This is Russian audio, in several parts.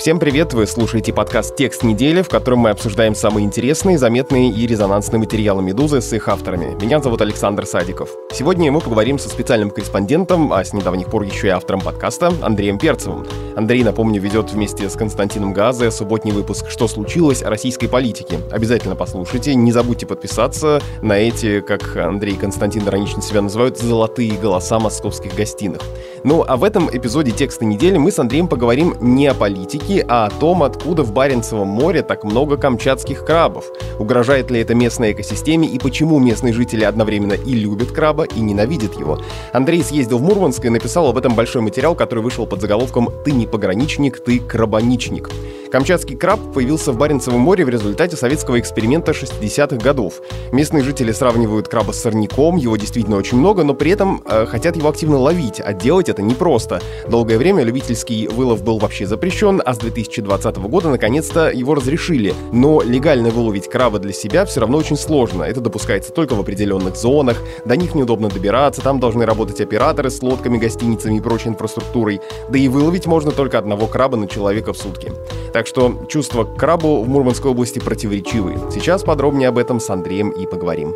Всем привет! Вы слушаете подкаст «Текст недели», в котором мы обсуждаем самые интересные, заметные и резонансные материалы «Медузы» с их авторами. Меня зовут Александр Садиков. Сегодня мы поговорим со специальным корреспондентом, а с недавних пор еще и автором подкаста Андреем Перцевым. Андрей, напомню, ведет вместе с Константином Газе субботний выпуск «Что случилось?» о российской политике. Обязательно послушайте, не забудьте подписаться на эти, как Андрей и Константин иронично себя называют, «золотые голоса московских гостиных». Ну, а в этом эпизоде «Текста недели» мы с Андреем поговорим не о политике, а о том, откуда в Баренцевом море так много камчатских крабов. Угрожает ли это местной экосистеме и почему местные жители одновременно и любят краба, и ненавидят его. Андрей съездил в Мурманск и написал об этом большой материал, который вышел под заголовком «Ты не пограничник, ты крабаничник». Камчатский краб появился в Баренцевом море в результате советского эксперимента 60-х годов. Местные жители сравнивают краба с сорняком, его действительно очень много, но при этом э, хотят его активно ловить, а делать это непросто. Долгое время любительский вылов был вообще запрещен, а с 2020 года наконец-то его разрешили. Но легально выловить краба для себя все равно очень сложно. Это допускается только в определенных зонах, до них неудобно добираться, там должны работать операторы с лодками, гостиницами и прочей инфраструктурой. Да и выловить можно только одного краба на человека в сутки. Так что чувства к крабу в Мурманской области противоречивые. Сейчас подробнее об этом с Андреем и поговорим.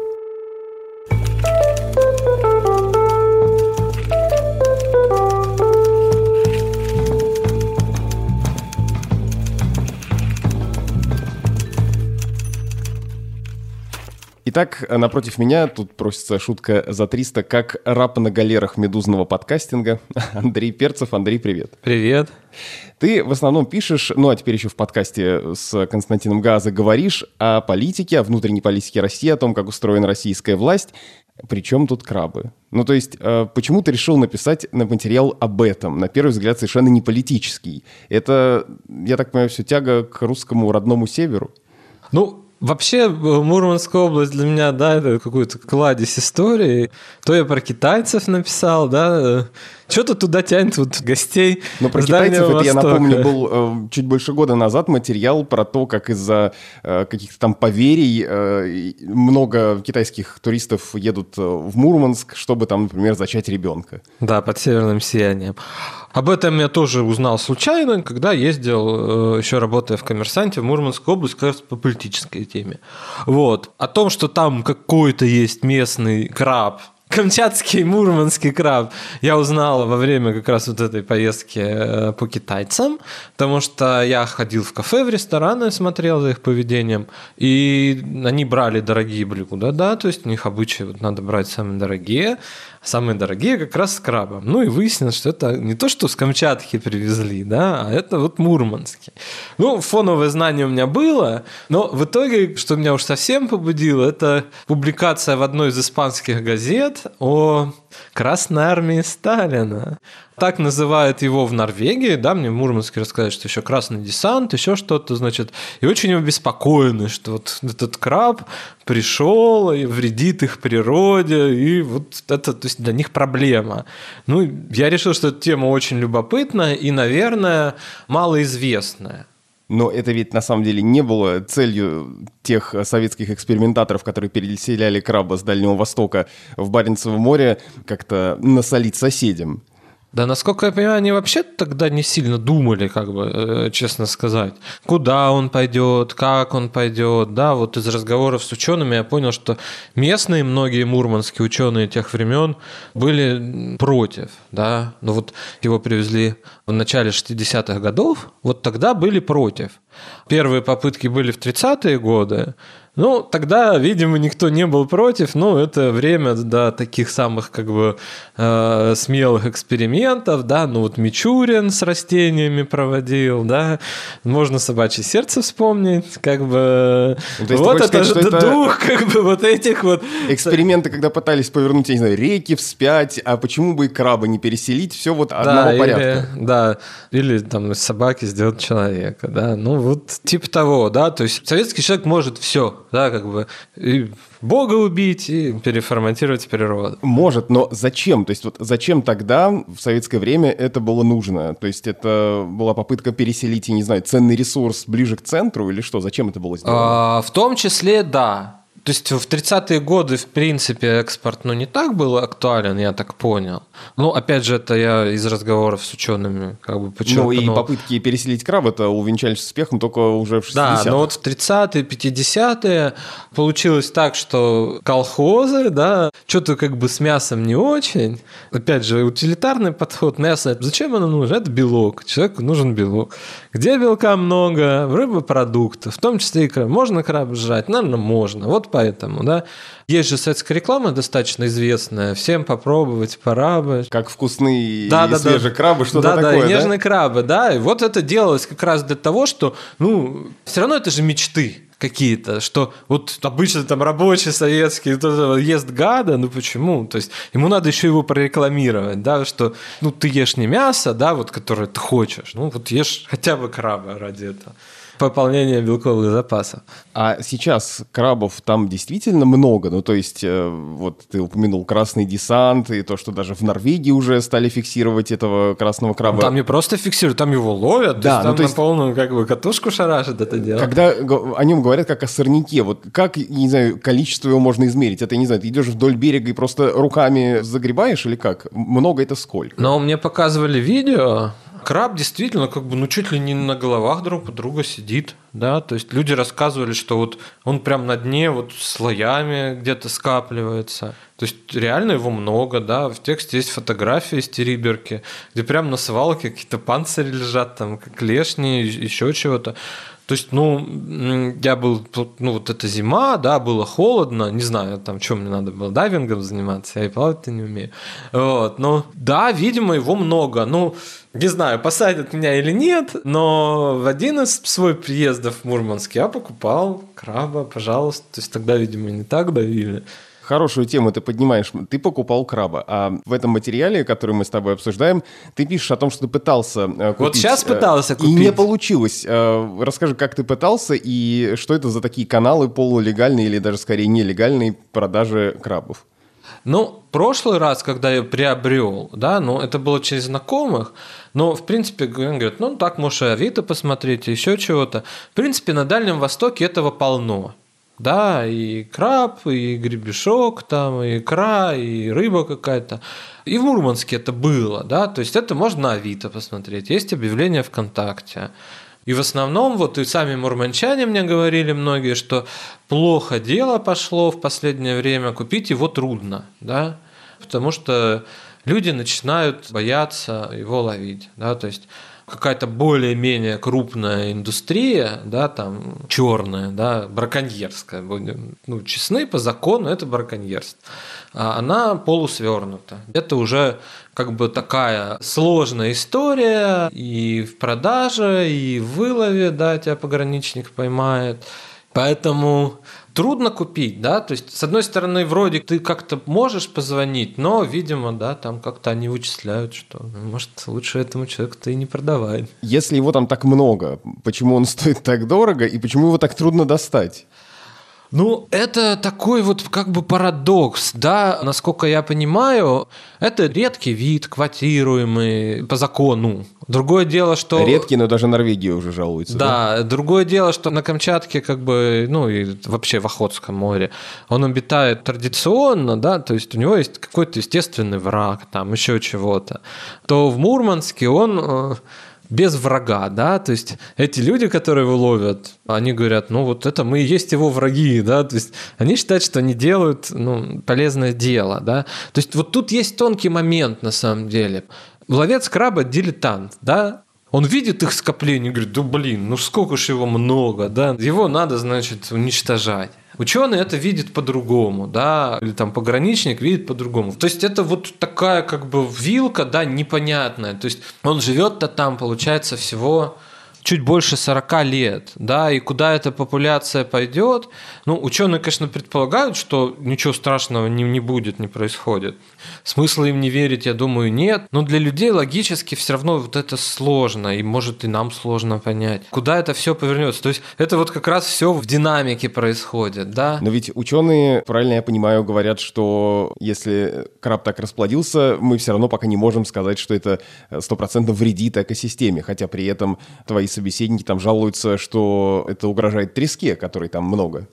Итак, напротив меня тут просится шутка за 300, как раб на галерах медузного подкастинга. Андрей Перцев. Андрей, привет. Привет. Ты в основном пишешь, ну а теперь еще в подкасте с Константином Газа говоришь о политике, о внутренней политике России, о том, как устроена российская власть. Причем тут крабы? Ну, то есть, э, почему ты решил написать на материал об этом? На первый взгляд, совершенно не политический. Это, я так понимаю, все тяга к русскому родному северу? Ну, Вообще, э, Мурманская область для меня, да, это какой-то кладезь истории. То я про китайцев написал, да, что-то туда тянет вот гостей. Но про китайцев, это, я напомню, был э, чуть больше года назад материал про то, как из-за э, каких-то там поверий э, много китайских туристов едут э, в Мурманск, чтобы там, например, зачать ребенка. Да, под северным сиянием. Об этом я тоже узнал случайно, когда ездил, э, еще работая в «Коммерсанте» в Мурманскую область, как раз по политической теме. Вот. О том, что там какой-то есть местный краб, камчатский мурманский краб я узнал во время как раз вот этой поездки э, по китайцам, потому что я ходил в кафе, в рестораны, смотрел за их поведением, и они брали дорогие блюда, да, то есть у них обычаи вот надо брать самые дорогие, самые дорогие как раз с крабом. Ну и выяснилось, что это не то, что с Камчатки привезли, да, а это вот мурманский. Ну, фоновое знание у меня было, но в итоге, что меня уж совсем побудило, это публикация в одной из испанских газет о Красной армии Сталина. Так называют его в Норвегии, да, мне в Мурманске рассказали, что еще красный десант, еще что-то, значит, и очень обеспокоены, что вот этот краб пришел и вредит их природе, и вот это, то есть для них проблема. Ну, я решил, что эта тема очень любопытная и, наверное, малоизвестная. Но это ведь на самом деле не было целью тех советских экспериментаторов, которые переселяли краба с Дальнего Востока в Баренцево море, как-то насолить соседям. Да, насколько я понимаю, они вообще тогда не сильно думали, как бы, э, честно сказать, куда он пойдет, как он пойдет. Да, вот из разговоров с учеными я понял, что местные, многие мурманские ученые тех времен были против, да. Но вот его привезли в начале 60-х годов, вот тогда были против. Первые попытки были в 30-е годы, ну, тогда, видимо, никто не был против. Ну, это время, да, таких самых, как бы, э, смелых экспериментов, да. Ну, вот Мичурин с растениями проводил, да. Можно собачье сердце вспомнить, как бы. Ну, вот это, сказать, это дух, как бы, вот этих вот... Эксперименты, когда пытались повернуть, я не знаю, реки вспять, а почему бы и краба не переселить, все вот одного да, порядка. Или, да, или там из собаки сделать человека, да. Ну, вот типа того, да. То есть советский человек может все да, как бы и Бога убить и переформатировать природу. Может, но зачем? То есть вот зачем тогда в советское время это было нужно? То есть это была попытка переселить, я не знаю, ценный ресурс ближе к центру или что? Зачем это было сделано? А, в том числе, да. То есть в 30-е годы, в принципе, экспорт ну, не так был актуален, я так понял. Ну, опять же, это я из разговоров с учеными как бы почему. Ну, и попытки переселить краб это увенчались успехом только уже в 60-е. Да, но вот в 30-е, 50-е получилось так, что колхозы, да, что-то как бы с мясом не очень. Опять же, утилитарный подход мяса, зачем оно нужно? Это белок, человеку нужен белок. Где белка много? В рыбопродуктах, в том числе и краб. Можно краб жрать? Наверное, можно. Вот поэтому, да. Есть же советская реклама достаточно известная. Всем попробовать, пора бы. Как вкусные да, и да, свежие да. крабы, что-то да, такое, да? и нежные крабы, да. И вот это делалось как раз для того, что, ну, все равно это же мечты какие-то, что вот обычно там рабочий советский ест гада, ну почему? То есть ему надо еще его прорекламировать, да, что ну ты ешь не мясо, да, вот которое ты хочешь, ну вот ешь хотя бы краба ради этого пополнение белковых запасов. А сейчас крабов там действительно много? Ну, то есть, э, вот ты упомянул красный десант, и то, что даже в Норвегии уже стали фиксировать этого красного краба. Там не просто фиксируют, там его ловят, да, то есть, ну, там то есть, на полную как бы катушку шарашат это дело. Когда о нем говорят как о сорняке, вот как, не знаю, количество его можно измерить? Это, не знаю, ты идешь вдоль берега и просто руками загребаешь или как? Много это сколько? Но мне показывали видео, краб действительно как бы ну чуть ли не на головах друг у друга сидит, да, то есть люди рассказывали, что вот он прям на дне вот слоями где-то скапливается, то есть реально его много, да, в тексте есть фотографии из Териберки, где прям на свалке какие-то панцири лежат, там, как лешни, еще чего-то. То есть, ну, я был, ну, вот эта зима, да, было холодно, не знаю, там, что мне надо было, дайвингом заниматься, я и плавать-то не умею. Вот, но, да, видимо, его много. Ну, не знаю, посадят меня или нет, но в один из своих приездов в Мурманск я покупал краба, пожалуйста. То есть тогда, видимо, не так давили. Хорошую тему ты поднимаешь. Ты покупал краба. А в этом материале, который мы с тобой обсуждаем, ты пишешь о том, что ты пытался э, купить. Вот сейчас э, пытался купить. И не получилось. Э, расскажи, как ты пытался и что это за такие каналы полулегальные или даже скорее нелегальные продажи крабов? Ну, прошлый раз, когда я приобрел, да, ну, это было через знакомых, но, в принципе, говорят, ну, так, можешь и Авито посмотреть, еще чего-то. В принципе, на Дальнем Востоке этого полно. Да, и краб, и гребешок, там, и икра, и рыба какая-то. И в Мурманске это было, да, то есть это можно на Авито посмотреть, есть объявление ВКонтакте. И в основном, вот и сами мурманчане мне говорили многие, что плохо дело пошло в последнее время, купить его трудно, да, потому что люди начинают бояться его ловить, да, то есть какая-то более-менее крупная индустрия, да, там черная, да, браконьерская, будем ну, честны, по закону это браконьерство. А она полусвернута. Это уже как бы такая сложная история и в продаже, и в вылове, да, тебя пограничник поймает. Поэтому трудно купить, да, то есть, с одной стороны, вроде ты как-то можешь позвонить, но, видимо, да, там как-то они вычисляют, что, ну, может, лучше этому человеку-то и не продавать. Если его там так много, почему он стоит так дорого и почему его так трудно достать? Ну, это такой вот как бы парадокс, да, насколько я понимаю, это редкий вид, квотируемый по закону. Другое дело, что... Редкий, но даже Норвегия уже жалуется. Да, да, другое дело, что на Камчатке, как бы, ну и вообще в Охотском море, он обитает традиционно, да, то есть у него есть какой-то естественный враг, там еще чего-то. То в Мурманске он э, без врага, да, то есть эти люди, которые его ловят, они говорят, ну вот это мы и есть его враги, да, то есть они считают, что они делают ну, полезное дело, да, то есть вот тут есть тонкий момент на самом деле. Ловец краба дилетант, да, он видит их скопление и говорит, да блин, ну сколько же его много, да, его надо, значит, уничтожать. Ученый это видит по-другому, да, или там пограничник видит по-другому. То есть это вот такая как бы вилка, да, непонятная. То есть он живет-то там, получается, всего чуть больше 40 лет, да, и куда эта популяция пойдет, ну, ученые, конечно, предполагают, что ничего страшного не, не будет, не происходит. Смысла им не верить, я думаю, нет. Но для людей логически все равно вот это сложно, и может и нам сложно понять, куда это все повернется. То есть это вот как раз все в динамике происходит, да? Но ведь ученые, правильно я понимаю, говорят, что если краб так расплодился, мы все равно пока не можем сказать, что это стопроцентно вредит экосистеме, хотя при этом твои собеседники там жалуются, что это угрожает треске, которой там много.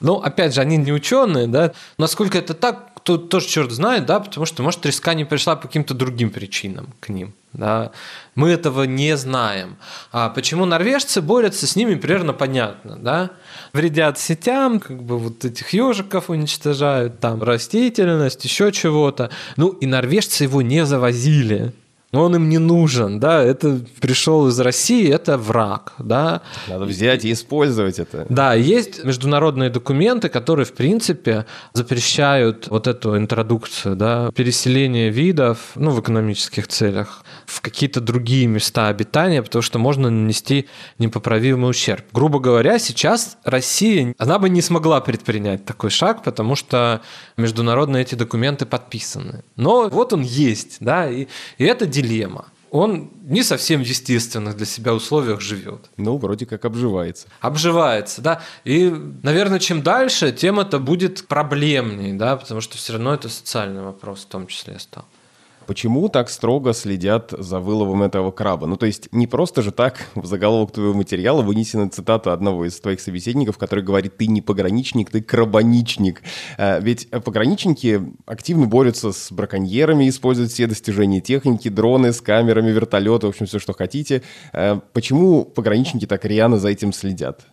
Ну, опять же, они не ученые, да. Насколько это так, кто тоже черт знает, да, потому что, может, треска не пришла по каким-то другим причинам к ним. Да? Мы этого не знаем. А почему норвежцы борются с ними, примерно понятно. Да? Вредят сетям, как бы вот этих ежиков уничтожают, там растительность, еще чего-то. Ну и норвежцы его не завозили но он им не нужен, да, это пришел из России, это враг, да. Надо взять и использовать это. Да, есть международные документы, которые, в принципе, запрещают вот эту интродукцию, да, переселение видов, ну, в экономических целях, в какие-то другие места обитания, потому что можно нанести непоправимый ущерб. Грубо говоря, сейчас Россия, она бы не смогла предпринять такой шаг, потому что международные эти документы подписаны. Но вот он есть, да, и, и это дилемма. Он не совсем в естественных для себя условиях живет. Ну, вроде как обживается. Обживается, да. И, наверное, чем дальше, тем это будет проблемнее, да, потому что все равно это социальный вопрос в том числе стал. Почему так строго следят за выловом этого краба? Ну, то есть не просто же так в заголовок твоего материала вынесена цитата одного из твоих собеседников, который говорит, ты не пограничник, ты крабаничник. А, ведь пограничники активно борются с браконьерами, используют все достижения техники, дроны с камерами, вертолеты, в общем, все, что хотите. А, почему пограничники так рьяно за этим следят?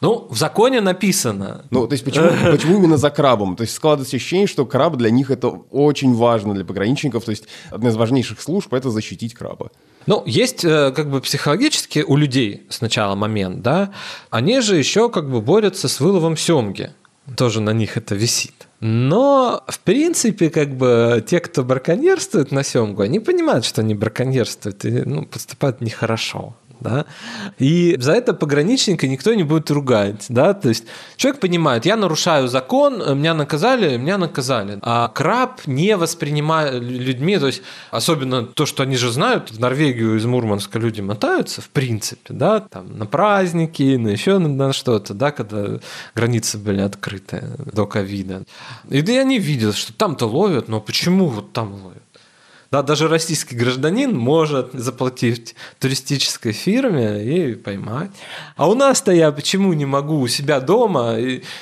Ну, в законе написано. Ну, то есть почему, почему именно за крабом? То есть складывается ощущение, что краб для них это очень важно для пограничников. То есть одна из важнейших служб – это защитить краба. Ну, есть э, как бы психологически у людей сначала момент, да, они же еще как бы борются с выловом семги. Тоже на них это висит. Но, в принципе, как бы те, кто браконьерствует на семгу, они понимают, что они браконьерствуют и ну, поступают нехорошо да, и за это пограничника никто не будет ругать, да, то есть человек понимает, я нарушаю закон, меня наказали, меня наказали, а краб не воспринимает людьми, то есть особенно то, что они же знают, в Норвегию из Мурманска люди мотаются, в принципе, да, там на праздники, на еще на что-то, да, когда границы были открыты до ковида, и да, они видят, что там-то ловят, но почему вот там ловят? Да, даже российский гражданин может заплатить туристической фирме и поймать. А у нас-то я почему не могу у себя дома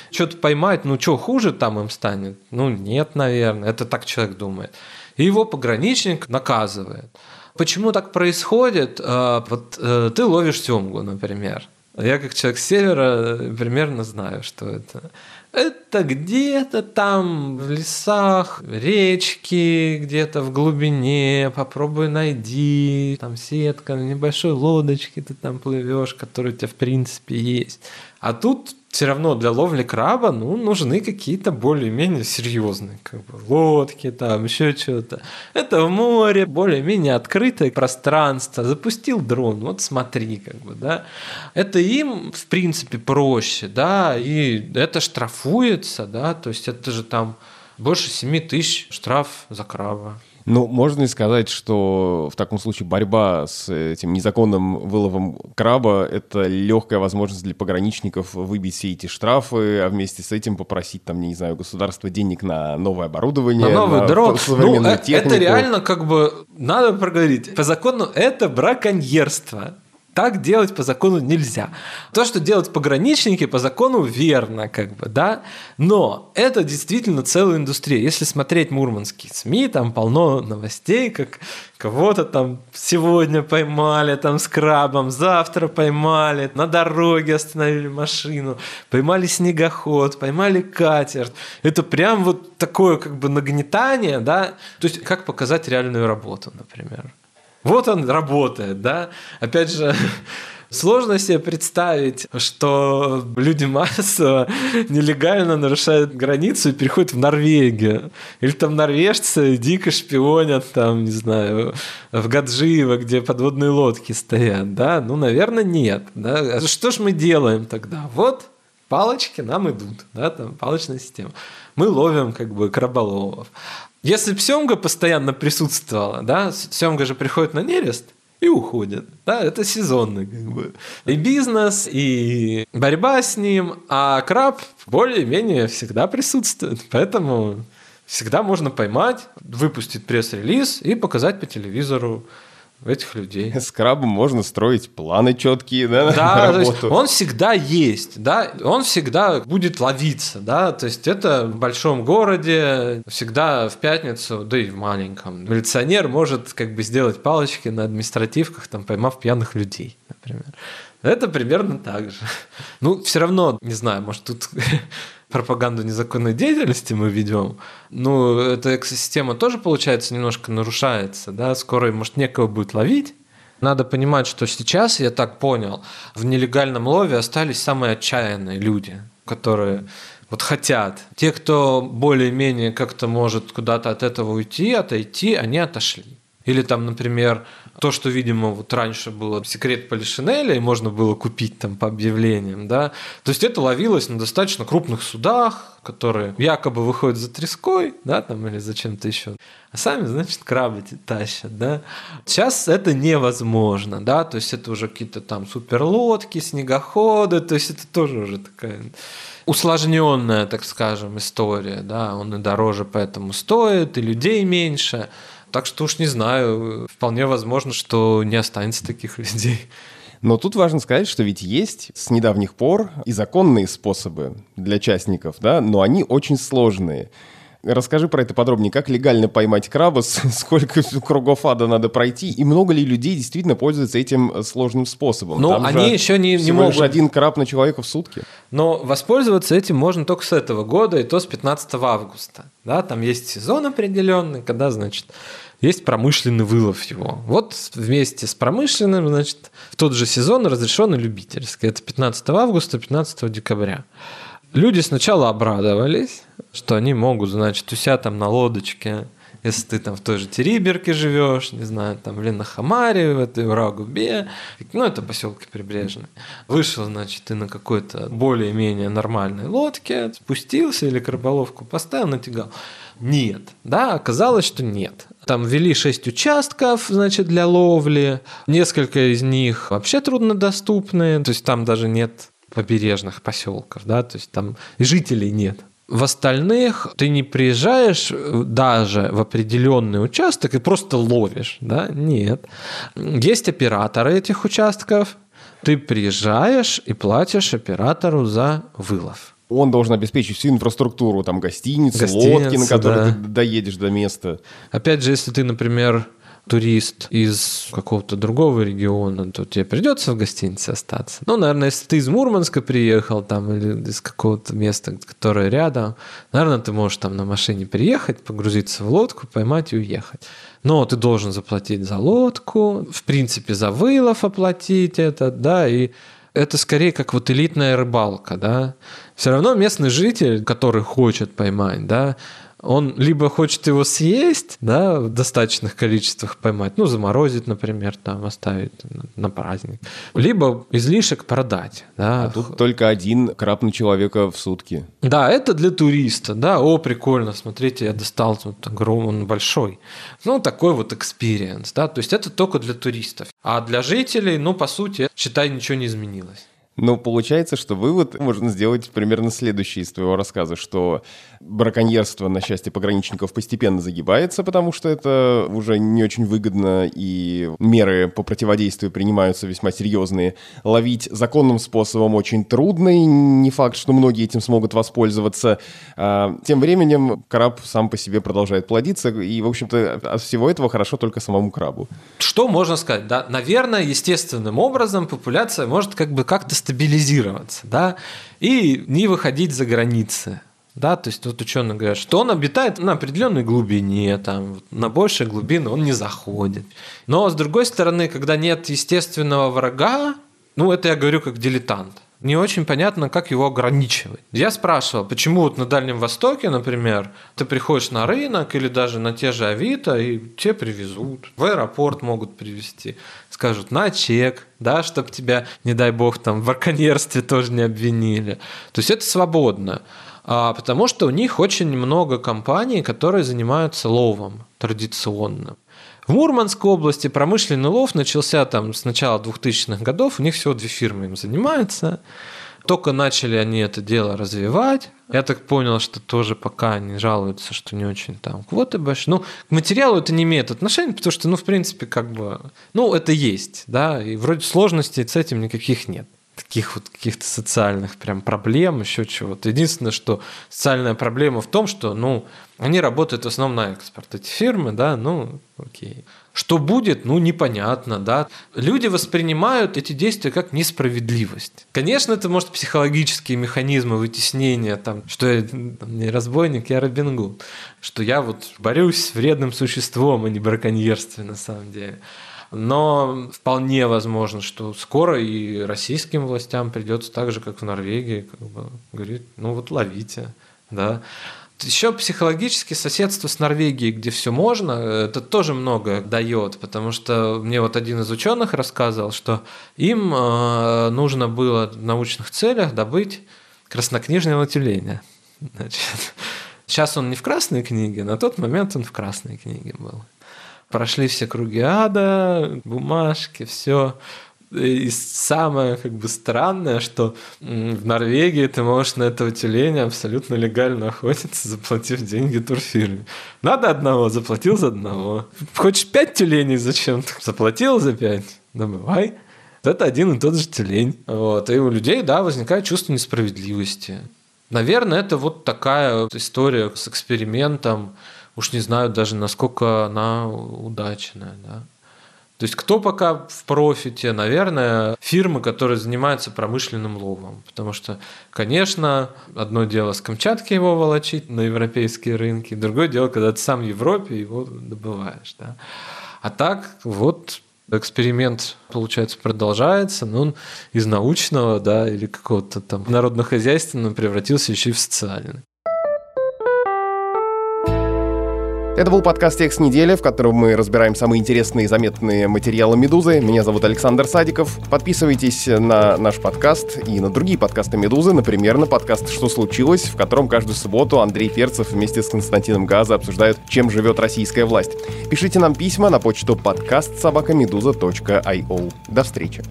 что-то поймать? Ну, что, хуже там им станет? Ну, нет, наверное. Это так человек думает. И его пограничник наказывает. Почему так происходит? А, вот э, ты ловишь семгу, например. Я как человек с севера примерно знаю, что это. Это где-то там в лесах, речки, где-то в глубине, попробуй найди, там сетка, на небольшой лодочке ты там плывешь, которая у тебя в принципе есть. А тут все равно для ловли краба ну, нужны какие-то более-менее серьезные как бы, лодки, там еще что-то. Это в море, более-менее открытое пространство. Запустил дрон, вот смотри, как бы, да. Это им, в принципе, проще, да, и это штрафуется, да, то есть это же там больше 7 тысяч штраф за краба. Ну, можно ли сказать, что в таком случае борьба с этим незаконным выловом краба — это легкая возможность для пограничников выбить все эти штрафы, а вместе с этим попросить, там, не знаю, государство денег на новое оборудование, на новый на дрон. Ну, э, технику. это реально как бы, надо проговорить, по закону это браконьерство. Так делать по закону нельзя. То, что делают пограничники, по закону верно, как бы, да. Но это действительно целая индустрия. Если смотреть мурманские СМИ, там полно новостей, как кого-то там сегодня поймали там с крабом, завтра поймали, на дороге остановили машину, поймали снегоход, поймали катер. Это прям вот такое как бы нагнетание, да. То есть как показать реальную работу, например. Вот он работает, да. Опять же, Сложно себе представить, что люди массово нелегально нарушают границу и переходят в Норвегию. Или там норвежцы дико шпионят, там, не знаю, в Гаджиево, где подводные лодки стоят, да? Ну, наверное, нет. Да? А что ж мы делаем тогда? Вот палочки нам идут, да, там палочная система. Мы ловим как бы краболовов. Если семга постоянно присутствовала, да, семга же приходит на нерест и уходит. Да, это сезонный как бы. И бизнес, и борьба с ним, а краб более-менее всегда присутствует. Поэтому всегда можно поймать, выпустить пресс-релиз и показать по телевизору этих людей. С крабом можно строить планы четкие, да, да на работу. он всегда есть, да, он всегда будет ловиться, да, то есть это в большом городе всегда в пятницу, да и в маленьком. Милиционер может как бы сделать палочки на административках, там, поймав пьяных людей, например. Это примерно так же. Ну, все равно, не знаю, может, тут пропаганду незаконной деятельности мы ведем, ну, эта экосистема тоже, получается, немножко нарушается, да, скоро, может, некого будет ловить, надо понимать, что сейчас, я так понял, в нелегальном лове остались самые отчаянные люди, которые вот хотят. Те, кто более-менее как-то может куда-то от этого уйти, отойти, они отошли. Или там, например, то, что, видимо, вот раньше было секрет Полишинеля, и можно было купить там по объявлениям, да, то есть это ловилось на достаточно крупных судах, которые якобы выходят за треской, да, там, или за чем-то еще, а сами, значит, крабы тащат, да. Сейчас это невозможно, да, то есть это уже какие-то там суперлодки, снегоходы, то есть это тоже уже такая усложненная, так скажем, история, да, он и дороже поэтому стоит, и людей меньше – так что уж не знаю, вполне возможно, что не останется таких людей. Но тут важно сказать, что ведь есть с недавних пор и законные способы для частников, да, но они очень сложные. Расскажи про это подробнее. Как легально поймать краба, сколько кругов ада надо пройти, и много ли людей действительно пользуются этим сложным способом? Но Там они еще не, не могут... один краб на человека в сутки. Но воспользоваться этим можно только с этого года, и то с 15 августа. Да, там есть сезон определенный, когда, значит, есть промышленный вылов его. Вот вместе с промышленным, значит, в тот же сезон разрешен и любительский. Это 15 августа, 15 декабря. Люди сначала обрадовались, что они могут, значит, у себя там на лодочке, если ты там в той же Териберке живешь, не знаю, там или на Хамаре, в этой Урагубе, ну, это поселки прибрежные. Вышел, значит, ты на какой-то более-менее нормальной лодке, спустился или краболовку поставил, натягал. Нет, да, оказалось, что нет. Там ввели шесть участков, значит, для ловли. Несколько из них вообще труднодоступные, то есть там даже нет побережных поселков, да, то есть там жителей нет. В остальных ты не приезжаешь даже в определенный участок и просто ловишь, да? Нет. Есть операторы этих участков. Ты приезжаешь и платишь оператору за вылов он должен обеспечить всю инфраструктуру, там гостиницы, Гостиницы лодки, на которые да. ты доедешь до места. Опять же, если ты, например, турист из какого-то другого региона, то тебе придется в гостинице остаться. Ну, наверное, если ты из Мурманска приехал там или из какого-то места, которое рядом, наверное, ты можешь там на машине приехать, погрузиться в лодку, поймать и уехать. Но ты должен заплатить за лодку, в принципе, за вылов оплатить это, да, и это скорее как вот элитная рыбалка, да. Все равно местный житель, который хочет поймать, да, он либо хочет его съесть, да, в достаточных количествах поймать, ну, заморозить, например, там, оставить на праздник, либо излишек продать, да. А тут только один краб на человека в сутки. Да, это для туриста, да, о, прикольно, смотрите, я достал, тут огромный, он большой. Ну, такой вот experience, да, то есть это только для туристов. А для жителей, ну, по сути, считай, ничего не изменилось. Но получается, что вывод можно сделать примерно следующий из твоего рассказа, что браконьерство, на счастье пограничников, постепенно загибается, потому что это уже не очень выгодно, и меры по противодействию принимаются весьма серьезные. Ловить законным способом очень трудно, и не факт, что многие этим смогут воспользоваться. А, тем временем краб сам по себе продолжает плодиться, и, в общем-то, от всего этого хорошо только самому крабу. Что можно сказать? Да? Наверное, естественным образом популяция может как бы как-то стабилизироваться, да, и не выходить за границы. Да, то есть вот ученые говорят, что он обитает на определенной глубине, там, на большей глубине он не заходит. Но с другой стороны, когда нет естественного врага, ну это я говорю как дилетант, не очень понятно, как его ограничивать. Я спрашивал, почему вот на Дальнем Востоке, например, ты приходишь на рынок или даже на те же Авито, и тебе привезут. В аэропорт могут привезти. Скажут, на чек, да, чтобы тебя, не дай бог, там в браконьерстве тоже не обвинили. То есть это свободно. А, потому что у них очень много компаний, которые занимаются ловом традиционным. В Мурманской области промышленный лов начался там с начала 2000-х годов. У них всего две фирмы им занимаются. Только начали они это дело развивать. Я так понял, что тоже пока они жалуются, что не очень там квоты большие. Ну, к материалу это не имеет отношения, потому что, ну, в принципе, как бы, ну, это есть, да, и вроде сложностей с этим никаких нет таких вот каких-то социальных прям проблем, еще чего-то. Единственное, что социальная проблема в том, что, ну, они работают в основном на экспорт, эти фирмы, да, ну, окей. Что будет, ну, непонятно, да. Люди воспринимают эти действия как несправедливость. Конечно, это может психологические механизмы вытеснения, там, что я не разбойник, я Робин Гуд, что я вот борюсь с вредным существом, а не браконьерством на самом деле. Но вполне возможно, что скоро и российским властям придется так же, как в Норвегии, как бы, говорить, ну вот ловите, да. Еще психологически соседство с Норвегией, где все можно, это тоже много дает, потому что мне вот один из ученых рассказывал, что им э, нужно было в научных целях добыть краснокнижное тюленя. Значит, сейчас он не в красной книге, на тот момент он в красной книге был прошли все круги ада, бумажки, все. И самое как бы странное, что в Норвегии ты можешь на этого тюленя абсолютно легально охотиться, заплатив деньги турфирме. Надо одного, заплатил за одного. Хочешь пять тюленей зачем? Заплатил за пять, добывай. Это один и тот же тюлень. Вот. И у людей, да, возникает чувство несправедливости. Наверное, это вот такая история с экспериментом, уж не знаю даже, насколько она удачная. Да? То есть кто пока в профите? Наверное, фирмы, которые занимаются промышленным ловом. Потому что, конечно, одно дело с Камчатки его волочить на европейские рынки, другое дело, когда ты сам в Европе его добываешь. Да? А так вот эксперимент, получается, продолжается, но он из научного, да, или какого-то там народно-хозяйственного превратился еще и в социальный. Это был подкаст «Текст недели», в котором мы разбираем самые интересные и заметные материалы «Медузы». Меня зовут Александр Садиков. Подписывайтесь на наш подкаст и на другие подкасты «Медузы», например, на подкаст «Что случилось?», в котором каждую субботу Андрей Перцев вместе с Константином Газа обсуждают, чем живет российская власть. Пишите нам письма на почту подкаст собакамедуза.io. До встречи.